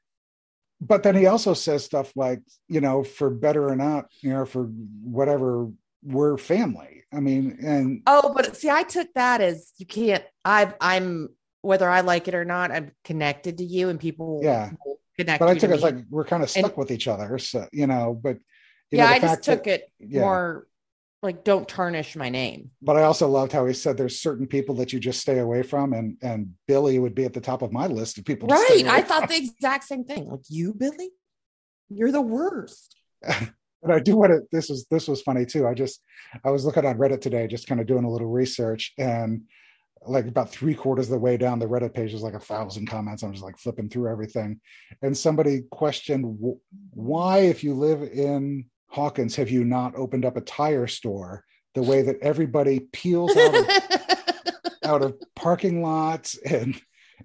S2: but then he also says stuff like you know for better or not you know for whatever we're family i mean and
S3: oh but see i took that as you can't i i'm whether i like it or not i'm connected to you and people
S2: Yeah.
S3: Connect
S2: but i took
S3: to
S2: it as like we're kind of stuck
S3: And-
S2: with each other so you know but you
S3: yeah
S2: know,
S3: i just took
S2: that-
S3: it
S2: yeah.
S3: more like don't tarnish my name
S2: but i also loved how he said there's certain people that you just stay away from and and billy would be at the top of my list of people
S3: Right. I
S2: from.
S3: thought the exact same thing. Like you, Billy, you're the worst.
S2: but I do want to. This was this was funny too. I just I was looking on Reddit today, just kind of doing a little research, and like about three quarters of the way down the Reddit page, there's like a thousand comments. I'm just like flipping through everything, and somebody questioned why, if you live in Hawkins, have you not opened up a tire store the way that everybody peels out of, out of parking lots and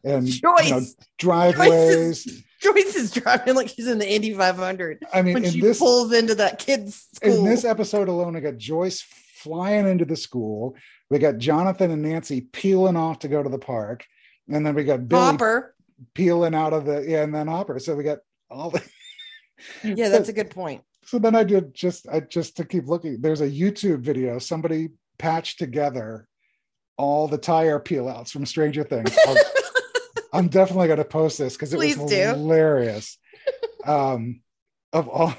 S2: and you know,
S3: Joyce.
S2: driveways.
S3: Joyce is driving like she's in the Indy 500
S2: I mean,
S3: when
S2: in
S3: she
S2: this
S3: pulls into that kid's school.
S2: in this episode alone, I got Joyce flying into the school. We got Jonathan and Nancy peeling off to go to the park, and then we got Billy
S3: Hopper.
S2: peeling out of the yeah, and then Hopper. So we got all the.
S3: Yeah, that's a good point.
S2: So then I did just I just to keep looking. There's a YouTube video somebody patched together all the tire peel outs from Stranger Things. I'm definitely going to post this because it was
S3: do.
S2: hilarious. um, of all,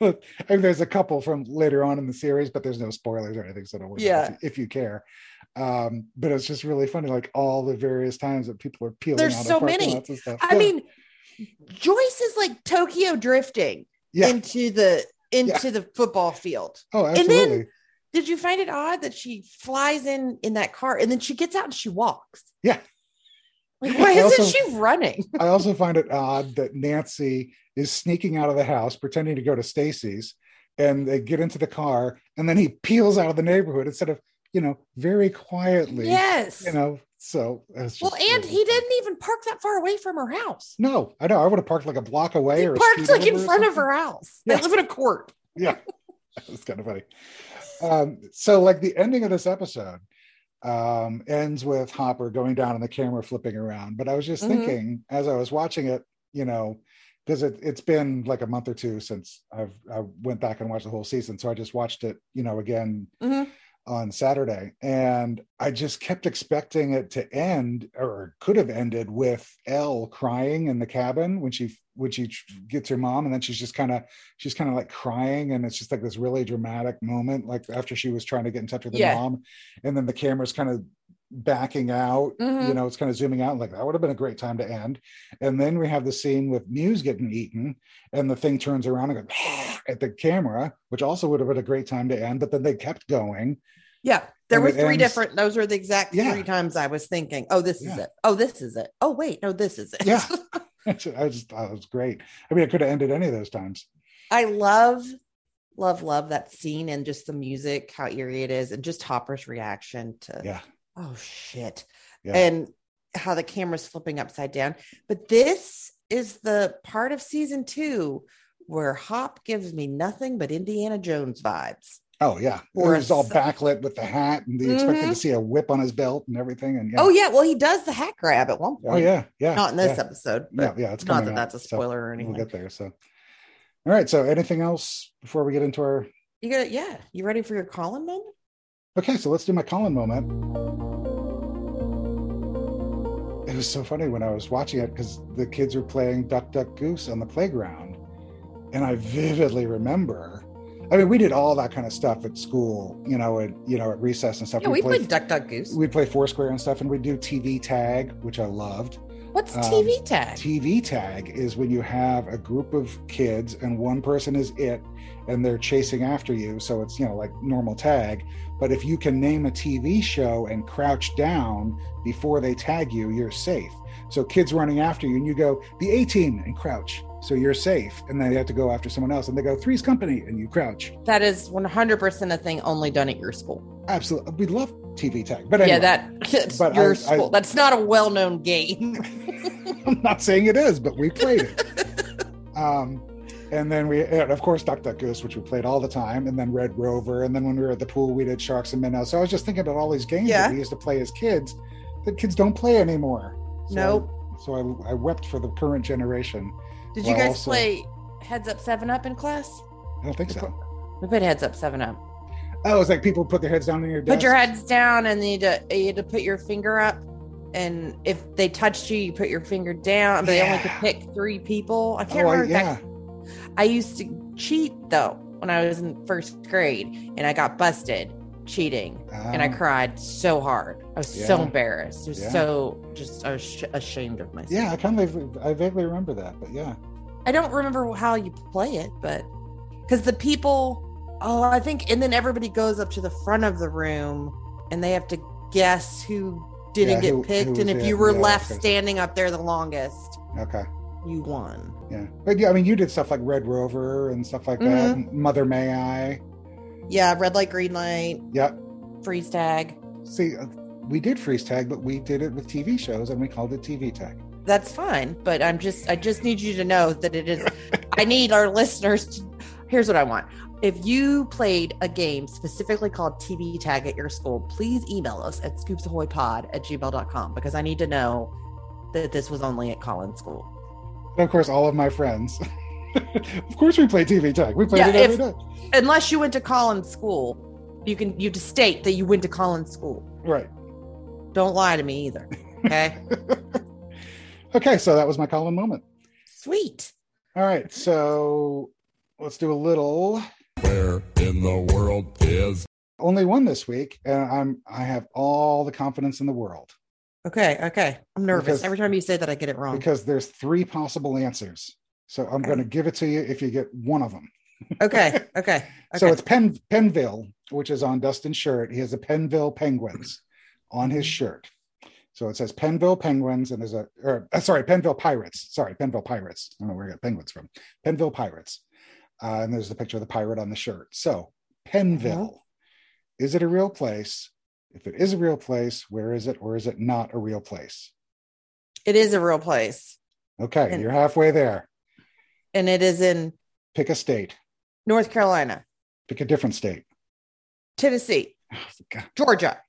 S2: I mean, there's a couple from later on in the series, but there's no spoilers or anything, so don't worry
S3: Yeah.
S2: if you, if you care. Um, but it's just really funny, like all the various times that people are peeling
S3: There's
S2: out
S3: so
S2: of
S3: many.
S2: lots and stuff.
S3: I
S2: Yeah.
S3: mean, Joyce is like Tokyo drifting
S2: yeah.
S3: into the into the football field.
S2: oh,
S3: and then-
S2: absolutely.
S3: Did you find it odd that she flies in in that car and then she gets out and she walks?
S2: Yeah.
S3: Like, why
S2: I
S3: isn't
S2: also-
S3: she running?
S2: I also find it odd that Nancy is sneaking out of the house, pretending to go to Stacy's, and they get into the car, and then he peels out of the neighborhood instead of you know very quietly.
S3: Yes.
S2: You know, so
S3: well, and
S2: really
S3: he didn't even park that far away from her house.
S2: No, I know. I would have parked like a block away
S3: He
S2: or
S3: parked like in front of her house.
S2: Yeah.
S3: They live in a court.
S2: yeah it's kind of funny um so like the ending of this episode um ends with hopper going down and the camera flipping around but i was just
S3: Mhm.
S2: thinking as i was watching it you know because it, it's been like a month or two since i've i went back and watched the whole season so i just watched it you know again
S3: Mhm.
S2: On saturday and i just kept expecting it to end or could have ended with El crying in the cabin when she when she gets her mom and then she's just kind of she's kind of like crying and it's just like this really dramatic moment like after she was trying to get in touch with her
S3: Yeah.
S2: mom and then the camera's kind of backing out
S3: Mhm.
S2: you know it's kind of zooming out like that would have been a great time to end and then we have the scene with Mews getting eaten and the thing turns around and goes at the camera which also would have been a great time to end but then they kept going
S3: Yeah. There were three
S2: ends-
S3: different, those were the exact
S2: Yeah.
S3: three times I was thinking, oh, this is it. Oh, this is it. Oh, wait, no, this is it.
S2: yeah i just thought it was great i mean it could have ended any of those times
S3: I love, love, love that scene and just the music, how eerie it is, and just Hopper's reaction to,
S2: yeah
S3: oh shit,
S2: Yeah.
S3: and how the camera's flipping upside down. But this is the part of season two where Hop gives me nothing but Indiana Jones vibes.
S2: Oh yeah,
S3: a
S2: was all backlit with the hat, and expected
S3: Mhm.
S2: to see a whip on his belt and everything. And yeah.
S3: Oh yeah, well he does the hat grab at one point.
S2: oh yeah, yeah.
S3: not in this
S2: yeah.
S3: episode,
S2: Yeah, yeah, it's
S3: not that
S2: up,
S3: that's a
S2: so
S3: spoiler or anything.
S2: We'll get there. So, all right. So, anything else before we get into our?
S3: You got it, yeah. You ready for your Colin moment?
S2: Okay, so let's do my Colin moment. It was so funny when I was watching it because the kids were playing Duck Duck Goose on the playground, and I vividly remember. I mean, we did all that kind of stuff at school, you know, at you know at recess and stuff.
S3: Yeah, we played Duck Duck Goose.
S2: we'd play Foursquare and stuff, and we'd do TV tag, which I loved.
S3: What's
S2: um,
S3: TV tag?
S2: TV tag is when you have a group of kids and one person is it and they're chasing after you. So it's, you know, like normal tag. But if you can name a TV show and crouch down before they tag you, you're safe. So kids running after you and you go, the A team and crouch. So you're safe. And then you have to go after someone else and they go, three's company and you crouch.
S3: that is 100% a thing only done at your school.
S2: Absolutely. We love TV tag. But anyway,
S3: Yeah, that it's
S2: But
S3: your
S2: I-
S3: school.
S2: I-
S3: That's not a well-known game.
S2: I'm not saying it is, but we played it. um, and then we, and of course, Duck Duck Goose, which we played all the time, and then Red Rover, and then when we were at the pool, we did Sharks and Minnows. So I was just thinking about all these games
S3: Yeah.
S2: that we used to play as kids that kids don't play anymore. So,
S3: Nope.
S2: So I, I wept for the current generation.
S3: Did you guys
S2: also-
S3: play Heads Up Seven Up in class?
S2: I don't think so.
S3: We played Heads Up Seven Up.
S2: Oh, it's like people put their heads down in your desk.
S3: Put your heads down, and you had, to, you had to put your finger up. And if they touched you, you put your finger down. But they only could pick three people. I can't
S2: Oh, I,
S3: remember.
S2: yeah.
S3: That. I used to cheat though when I was in first grade, and I got busted cheating, and I
S2: Ah.
S3: cried so hard. I was so embarrassed. I was
S2: Yeah.
S3: so just I was sh- ashamed of myself.
S2: Yeah, I kind of, I vaguely remember that, but yeah.
S3: I don't remember how you play it, but because the people, oh, I think, and then everybody goes up to the front of the room and they have to guess who didn't
S2: Yeah,
S3: get
S2: who-
S3: picked.
S2: who
S3: and if you were
S2: Yeah,
S3: left standing up there the longest,
S2: Okay.
S3: you won.
S2: Yeah. But yeah, I mean, you did stuff like Red Rover and stuff like that.
S3: Mm-hmm.
S2: Mother May I.
S3: Yeah, red light, green light,
S2: Yep.
S3: freeze tag.
S2: See, uh, we did freeze tag, but we did it with TV shows and we called it TV tag.
S3: That's fine, but I'm just I just need you to know that it is. I need our listeners to. Here's what I want. If you played a game specifically called TV Tag at your school, please email us at scoopsahoypod at gmail.com because I need to know that this was only at Collins School.
S2: And of course, all of my friends. of course, we play TV tag. We played
S3: Yeah,
S2: it every
S3: if-
S2: day.
S3: Unless you went to Collins School, you can you to state that you went to Collins School.
S2: Right.
S3: Don't lie to me either. Okay.
S2: Okay, so that was my Colin moment.
S3: Sweet.
S2: All right, so let's do a little.
S4: Where in the world is
S2: Only one this week, and I'm I have all the confidence in the world
S3: Okay. Okay. I'm nervous.
S2: Because-
S3: Every time you say that, I get it wrong.
S2: because there's three possible answers. So I'm
S3: Okay.
S2: going to give it to you if you get one of them.
S3: Okay. Okay.
S2: So it's Penn Penville, which is on Dustin's shirt. He has the Penville Penguins on his shirt. So it says Penville Penguins, and there's a or uh, sorry, Penville Pirates. Sorry, Penville Pirates. I don't know where I got penguins from. Penville Pirates. Uh, and there's the picture of the pirate on the shirt. So, Penville, is it a real place? If it is a real place, where is it, or is it not a real place?
S3: It is a real place,
S2: Okay,
S3: And-
S2: you're halfway there.
S3: and it is in
S2: Pick a state,
S3: North Carolina,
S2: pick a different state.
S3: Tennessee,
S2: Oh,
S3: Georgia,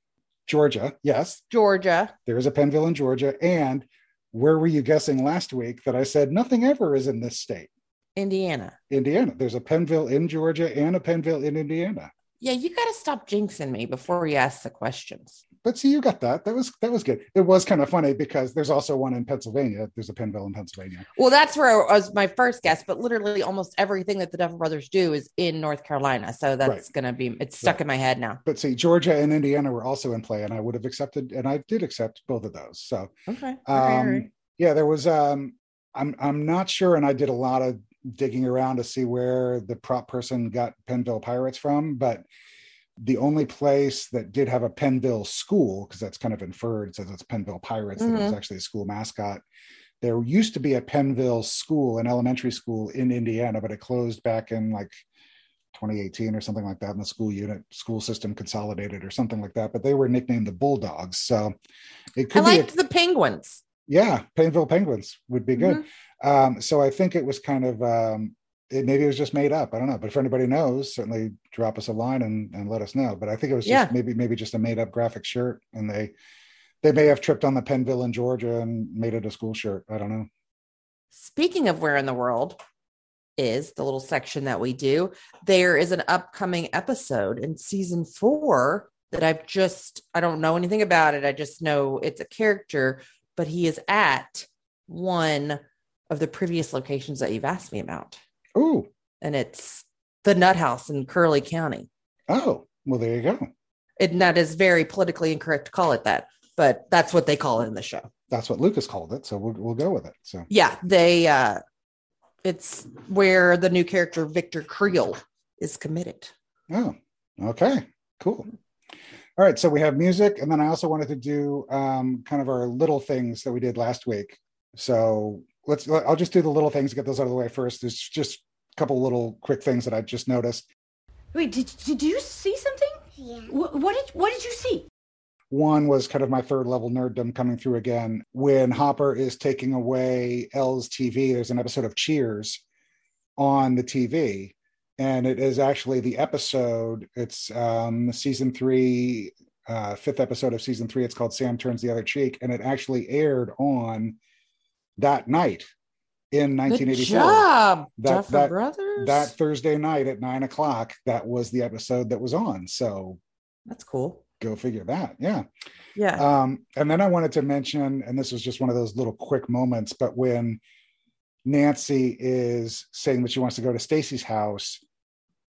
S2: Georgia, yes,
S3: Georgia.
S2: there is a Penville in Georgia. And where were you guessing last week that I said nothing ever is in this state?
S3: Indiana.
S2: Indiana. There's a Penville in Georgia and a Penville in Indiana.
S3: Yeah, you got to stop jinxing me before you ask the questions.
S2: But see, you got that. That was that was good. It was kind of funny because there's also one in Pennsylvania. There's a Penville in Pennsylvania.
S3: Well, that's where I was my first guess, but literally almost everything that the Duffer Brothers do is in North Carolina. So that's
S2: Right.
S3: going to be, it's stuck
S2: Right.
S3: in my head now.
S2: But see, Georgia and Indiana were also in play, and I would have accepted, and I did accept both of those. So
S3: Okay. All right, all
S2: um,
S3: right.
S2: yeah, there was. Um, I'm I'm not sure, and I did a lot of digging around to see where the prop person got Penville Pirates from, but the only place that did have a Penville school, because that's kind of inferred, says it's Penville Pirates, that it was mm-hmm. actually a school mascot. There used to be a Penville school, an elementary school in Indiana, but it closed back in like 2018 or something like that. And the school unit, school system consolidated or something like that. But they were nicknamed the Bulldogs. So it
S3: I
S2: could be, a,
S3: liked the Penguins.
S2: Yeah, Penville Penguins would be good.
S3: Mhm.
S2: Um, so I think it was kind of um, it, maybe it was just made up. I don't know, but if anybody knows, certainly drop us a line and, and let us know. But I think it was just
S3: Yeah.
S2: maybe maybe just a made up graphic shirt, and they they may have tripped on the Penville in Georgia and made it a school shirt. I don't know.
S3: Speaking of where in the world is the little section that we do, there is an upcoming episode in season four that I've just, I don't know anything about it. I just know it's a character, but he is at one of the previous locations that you've asked me about.
S2: Oh,
S3: And it's the Nut House in Curley County.
S2: oh, well, there you go.
S3: And that is very politically incorrect to call it that, but that's what they call it in the show.
S2: That's what Lucas called it, so we'll we'll go with it. So
S3: Yeah, they uh it's where the new character Victor Creel is committed.
S2: Oh, okay, cool. All right, so we have music, and then I also wanted to do um, kind of our little things that we did last week. So let's. I'll just do the little things, to get those out of the way first. There's just a couple little quick things that I just noticed.
S5: Wait, did, did you see something?
S6: Yeah.
S5: What, what did what did you see?
S2: One was kind of my third level nerddom coming through again. When Hopper is taking away El's TV, there's an episode of Cheers on the TV. And it is actually the episode, it's um, season three, uh, fifth episode of season three. It's called Sam Turns the Other Cheek. And it actually aired on that night in
S3: Good
S2: 1984
S3: job,
S2: That-
S3: Duffer
S2: that-
S3: Brothers.
S2: that Thursday night at nine o'clock, that was the episode that was on. So
S3: That's cool.
S2: go figure that. Yeah.
S3: Yeah.
S2: Um, and then I wanted to mention, and this was just one of those little quick moments, but when Nancy is saying that she wants to go to Stacy's house,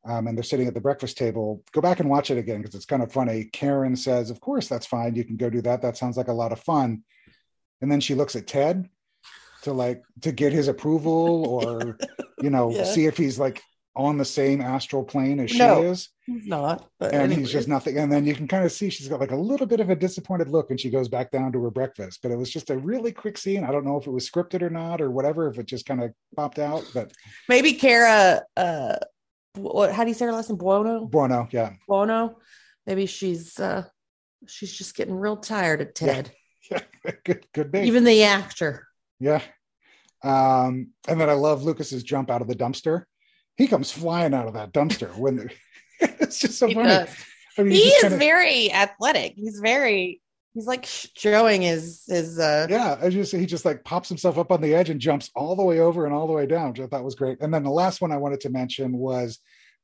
S2: um, and they're sitting at the breakfast table, go back and watch it again because it's kind of funny. Karen says, Of course, that's fine. You can go do that. That sounds like a lot of fun. And then she looks at Ted to like to get his approval or you know,
S3: Yeah.
S2: see if he's like on the same astral plane as she is
S3: He's not.
S2: And
S3: anyway.
S2: he's just nothing. And then you can kind of see she's got like a little bit of a disappointed look, and she goes back down to her breakfast. But it was just a really quick scene. I don't know if it was scripted or not, or whatever. If it just kind of popped out, but
S3: maybe Kara. Uh, what? How do you say her last name? Buono.
S2: bueno, yeah,
S3: Buono. Maybe she's uh, she's just getting real tired of Ted,
S2: yeah, good, good be,
S3: even the actor.
S2: yeah. Um, and then I love Lucas's jump out of the dumpster. He comes flying out of that dumpster when it's just so
S3: He
S2: funny.
S3: does.
S2: I mean,
S3: He is
S2: kinda-
S3: very athletic. He's very. He's like showing his his. uh
S2: yeah, I just he just like pops himself up on the edge and jumps all the way over and all the way down, which I thought was great. And then the last one I wanted to mention was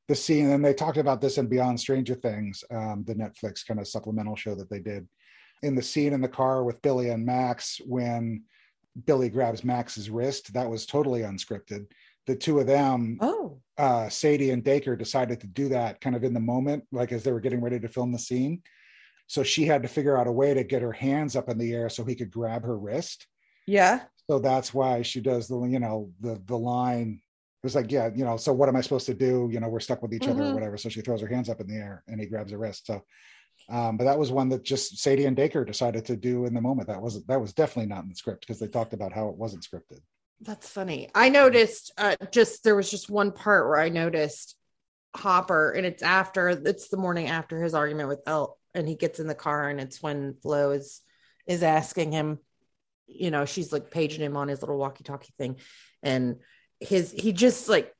S2: the scene, and they talked about this in Beyond Stranger Things, um, the Netflix kind of supplemental show that they did. In the scene in the car with Billy and Max, when Billy grabs Max's wrist, that was totally unscripted. The two of them,
S3: Oh.
S2: uh, Sadie and Dacre, decided to do that kind of in the moment, like as they were getting ready to film the scene. So she had to figure out a way to get her hands up in the air so he could grab her wrist.
S3: Yeah.
S2: so that's why she does the you know the the line. It was like yeah you know so what am i supposed to do? You know we're stuck with each other or
S3: Mhm.
S2: whatever. So she throws her hands up in the air and he grabs her wrist. So um but that was one that just sadie and dacre decided to do in the moment. That wasn't that was definitely not in the script because they talked about how it wasn't scripted.
S3: That's funny. I noticed uh, just there was just one part where I noticed Hopper, and it's after it's the morning after his argument with El, and he gets in the car, and it's when Flo is is asking him, you know, she's like paging him on his little walkie-talkie thing, and his he just like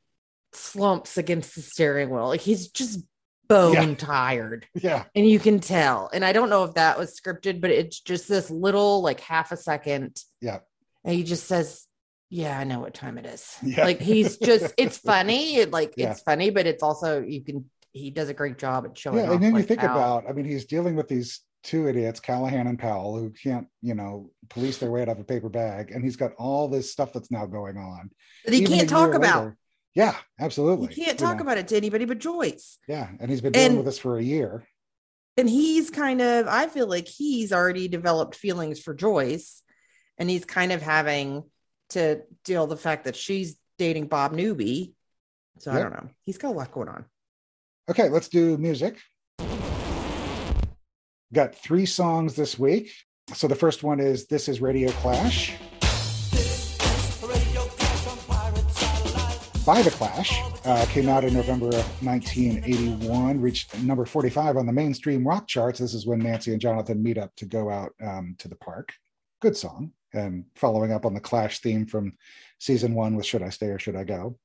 S3: slumps against the steering wheel, like he's just bone
S2: Yeah.
S3: tired,
S2: Yeah.
S3: and you can tell. And I don't know if that was scripted, but it's just this little like half a second,
S2: Yeah.
S3: and he just says, "Yeah, I know what time it is."
S2: Yeah.
S3: Like he's just it's funny, it, like
S2: Yeah.
S3: it's funny, but it's also you can he does a great job at showing.
S2: Yeah. And then you think about, I mean, he's dealing with these two idiots, Callahan and Powell, who can't, you know, police their way out of a paper bag. And he's got all this stuff that's now going on.
S3: that he
S2: Even
S3: can't talk about.
S2: later. Yeah, absolutely.
S3: He can't talk
S2: know,
S3: about it to anybody but Joyce.
S2: Yeah. And he's been dealing
S3: And-
S2: with this for a year.
S3: And he's kind of, I feel like he's already developed feelings for Joyce, and he's kind of having to deal the fact that she's dating Bob Newby. So I don't know. He's got a lot going on.
S2: Okay, let's do music. Got three songs this week. So the first one is This is Radio Clash by The Clash. Uh, came out in November of 1981, reached number 45 on the mainstream rock charts. This is when Nancy and Jonathan meet up to go out um, to the park. Good song. And following up on the Clash theme from season one with Should I Stay or Should I Go?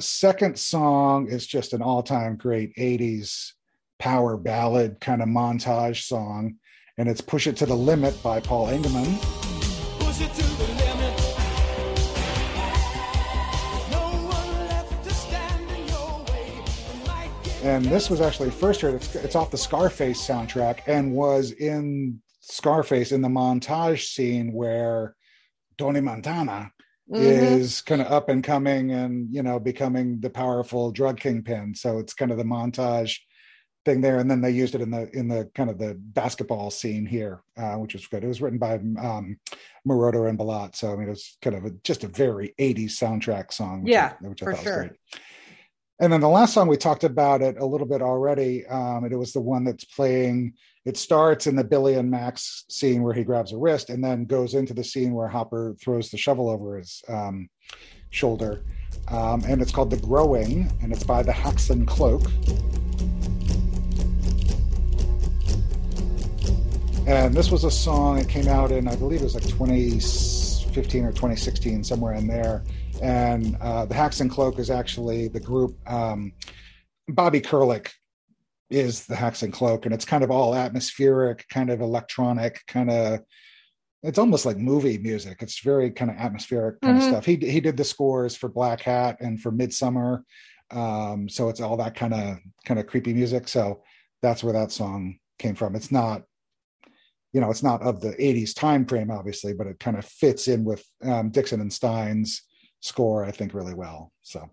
S2: Second song is just an all time great 80s power ballad kind of montage song. And it's Push It to the Limit by Paul Engemann.
S6: Push it to the limit. No one left to stand in your way. The night gets
S2: And this was actually first heard, it's, it's off the Scarface soundtrack and was in Scarface in the montage scene where Tony Montana
S3: Mhm.
S2: is kind of up and coming and you know becoming the powerful drug kingpin. So it's kind of the montage thing there. And then they used it in the in the kind of the basketball scene here uh, which was good. It was written by um Moroder and Bellotte so i mean it was kind of a, just a very 80s soundtrack song which
S3: Yeah,
S2: I, which I
S3: for sure.
S2: And then the last song we talked about it a little bit already um it was the one that's playing it starts in the Billy and Max scene where he grabs a wrist and then goes into the scene where Hopper throws the shovel over his um, shoulder. Um, and it's called The Growing, and it's by the Haxan Cloak. And this was a song, it came out in, I believe it was like 2015 or 2016, somewhere in there. And uh, the Haxan Cloak is actually the group, um, Bobby Krlic is the Haxan Cloak, and it's kind of all atmospheric, kind of electronic, kind of. It's almost like movie music. It's very kind of atmospheric kind
S3: Mhm.
S2: of stuff. He he did the scores for Black Hat and for Midsommar, um, so it's all that kind of kind of creepy music. So that's where that song came from. It's not, you know, it's not of the '80s time frame, obviously, but it kind of fits in with um, Dixon and Stein's score, I think, really well. So,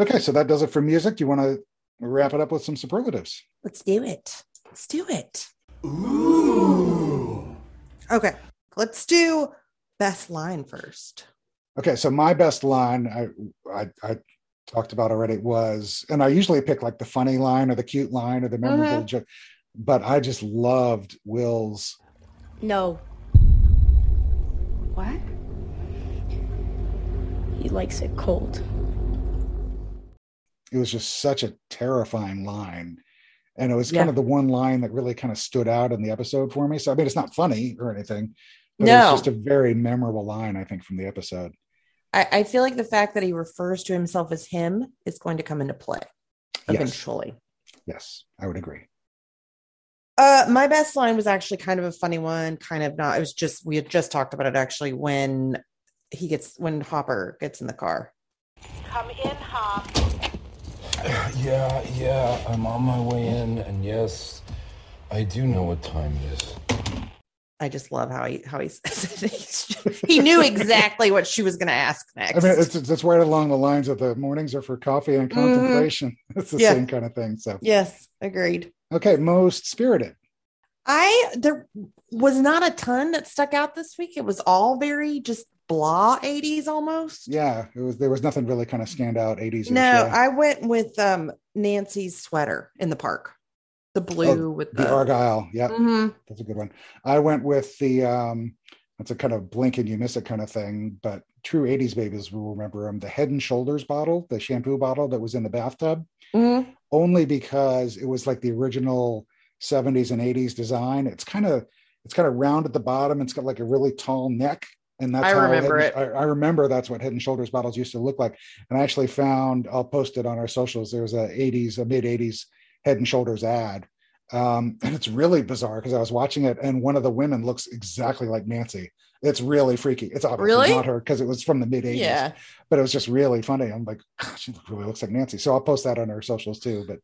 S2: okay, so that does it for music. Do you want to wrap it up with some superlatives?
S3: Let's do it. Let's do it. Ooh. Okay. Let's do best line first.
S2: Okay, so my best line I, I I talked about already was, and I usually pick like the funny line or the cute line or the memorable mm-hmm. joke, but I just loved Will's.
S5: No. What? He likes it cold.
S2: It was just such a terrifying line, and it was
S3: Yeah.
S2: kind of the one line that really kind of stood out in the episode for me. So I mean, it's not funny or anything, but
S3: No.
S2: it's just a very memorable line I think from the episode.
S3: I, I feel like the fact that he refers to himself as him is going to come into play
S2: Yes.
S3: eventually.
S2: Yes, I would agree.
S3: Uh, my best line was actually kind of a funny one, kind of not. It was just we had just talked about it actually when he gets when Hopper gets in the car.
S7: Come in, Hop.
S4: Yeah, yeah, I'm on my way in, and yes, I do know what time it is.
S3: I just love how he how he says it. He knew exactly what she was going to ask next.
S2: I mean, it's it's right along the lines of the mornings are for coffee and contemplation. It's the
S3: Mm-hmm. Yeah.
S2: same kind of thing. So
S3: yes, agreed.
S2: okay, most spirited.
S3: I there was not a ton that stuck out this week. It was all very just blah 80s almost.
S2: Yeah, it was. There was nothing really kind of stand out. Eighties.
S3: No, I went with um Nancy's sweater in the park. The blue with
S2: Oh, the
S3: the,
S2: Argyle. Yeah,
S3: Mhm.
S2: that's a good one. I went with the um It's a kind of blink and you miss it kind of thing. But true 80s babies will remember them. The head and shoulders bottle, the shampoo bottle that was in the bathtub,
S3: Mhm.
S2: only because it was like the original 70s and 80s design. It's kind of it's kind of round at the bottom. It's got like a really tall neck. And that's
S3: I
S2: how
S3: remember it.
S2: and- I, I remember that's what head and shoulders bottles used to look like. And I actually found I'll post it on our socials. There was a 80s, a mid 80s head and shoulders ad. Um, and it's really bizarre because I was watching it and one of the women looks exactly like Nancy. It's really freaky. It's obviously
S3: Really?
S2: not her because it was from the mid 80s
S3: Yeah.
S2: but it was just really funny. I'm like, "God, she really looks like Nancy. So I'll post that on our socials too. But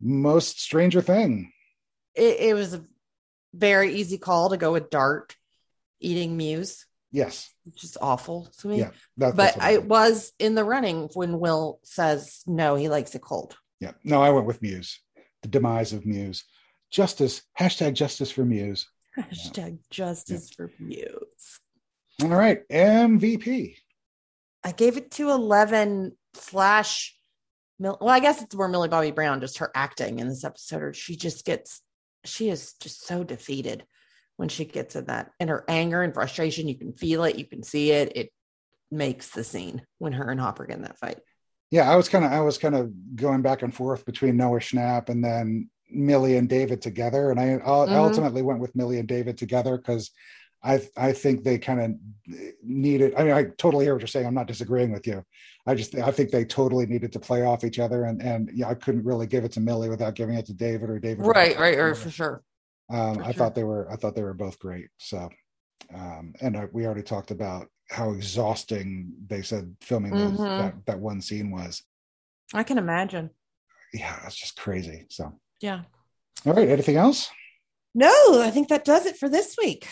S2: most Stranger Thing,
S3: It, it was a very easy call to go with Dart eating Mews,
S2: yes,
S3: which is awful to me.
S2: Yeah, that,
S3: but
S2: I
S3: I was in the running when Will says no, he likes it cold.
S2: yeah. No, I went with Mews. The demise of Mews. Justice. Hashtag justice for Mews.
S3: Hashtag justice for Mews.
S2: All right, MVP.
S3: I gave it to 11 slash. Well, I guess it's more Millie Bobby Brown, just her acting in this episode. Or she just gets, she is just so defeated when she gets in that. And her anger and frustration, you can feel it, you can see it. It makes the scene when her and Hopper get in that fight.
S2: Yeah, I was kind of I was kind of going back and forth between Noah Schnapp and then Millie and David together, and I, I
S3: Mhm.
S2: ultimately went with Millie and David together because I I think they kind of needed. I mean, I totally hear what you're saying. I'm not disagreeing with you. I just I think they totally needed to play off each other, and and yeah, I couldn't really give it to Millie without giving it to David or David.
S3: Right, right, right, for sure.
S2: Um, I
S3: sure.
S2: thought they were I thought they were both great. So, um, and uh, we already talked about how exhausting they said filming those,
S3: Mhm.
S2: that that one scene was.
S3: I can imagine.
S2: Yeah, it's just crazy. So,
S3: Yeah.
S2: all right, anything else?
S3: No, I think that does it for this week.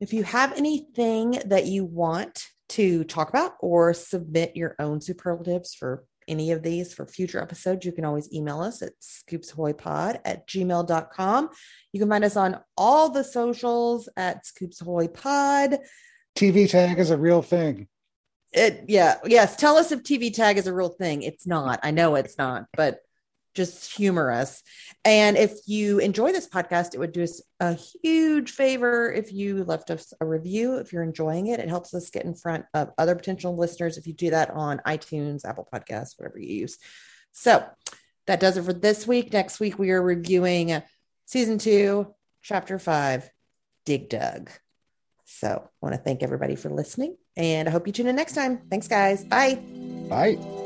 S3: If you have anything that you want to talk about or submit your own superlatives for any of these for future episodes, you can always email us at scoopsahoypod at gmail.com. You can find us on all the socials at scoopsahoypod.
S2: TV tag is a real thing.
S3: It, yeah, yes. Tell us if TV tag is a real thing. It's not. I know it's not, but just humorous. And if you enjoy this podcast, it would do us a huge favor if you left us a review. If you're enjoying it, it helps us get in front of other potential listeners. If you do that on iTunes, Apple Podcasts, whatever you use. So that does it for this week. Next week, we are reviewing season two, chapter five, Dig Dug. So I want to thank everybody for listening and I hope you tune in next time. Thanks, guys. Bye.
S2: Bye.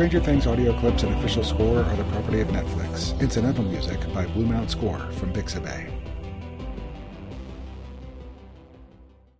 S2: Stranger Things audio clips and official score are the property of Netflix. Incidental music by Blue Mount Score from Pixabay.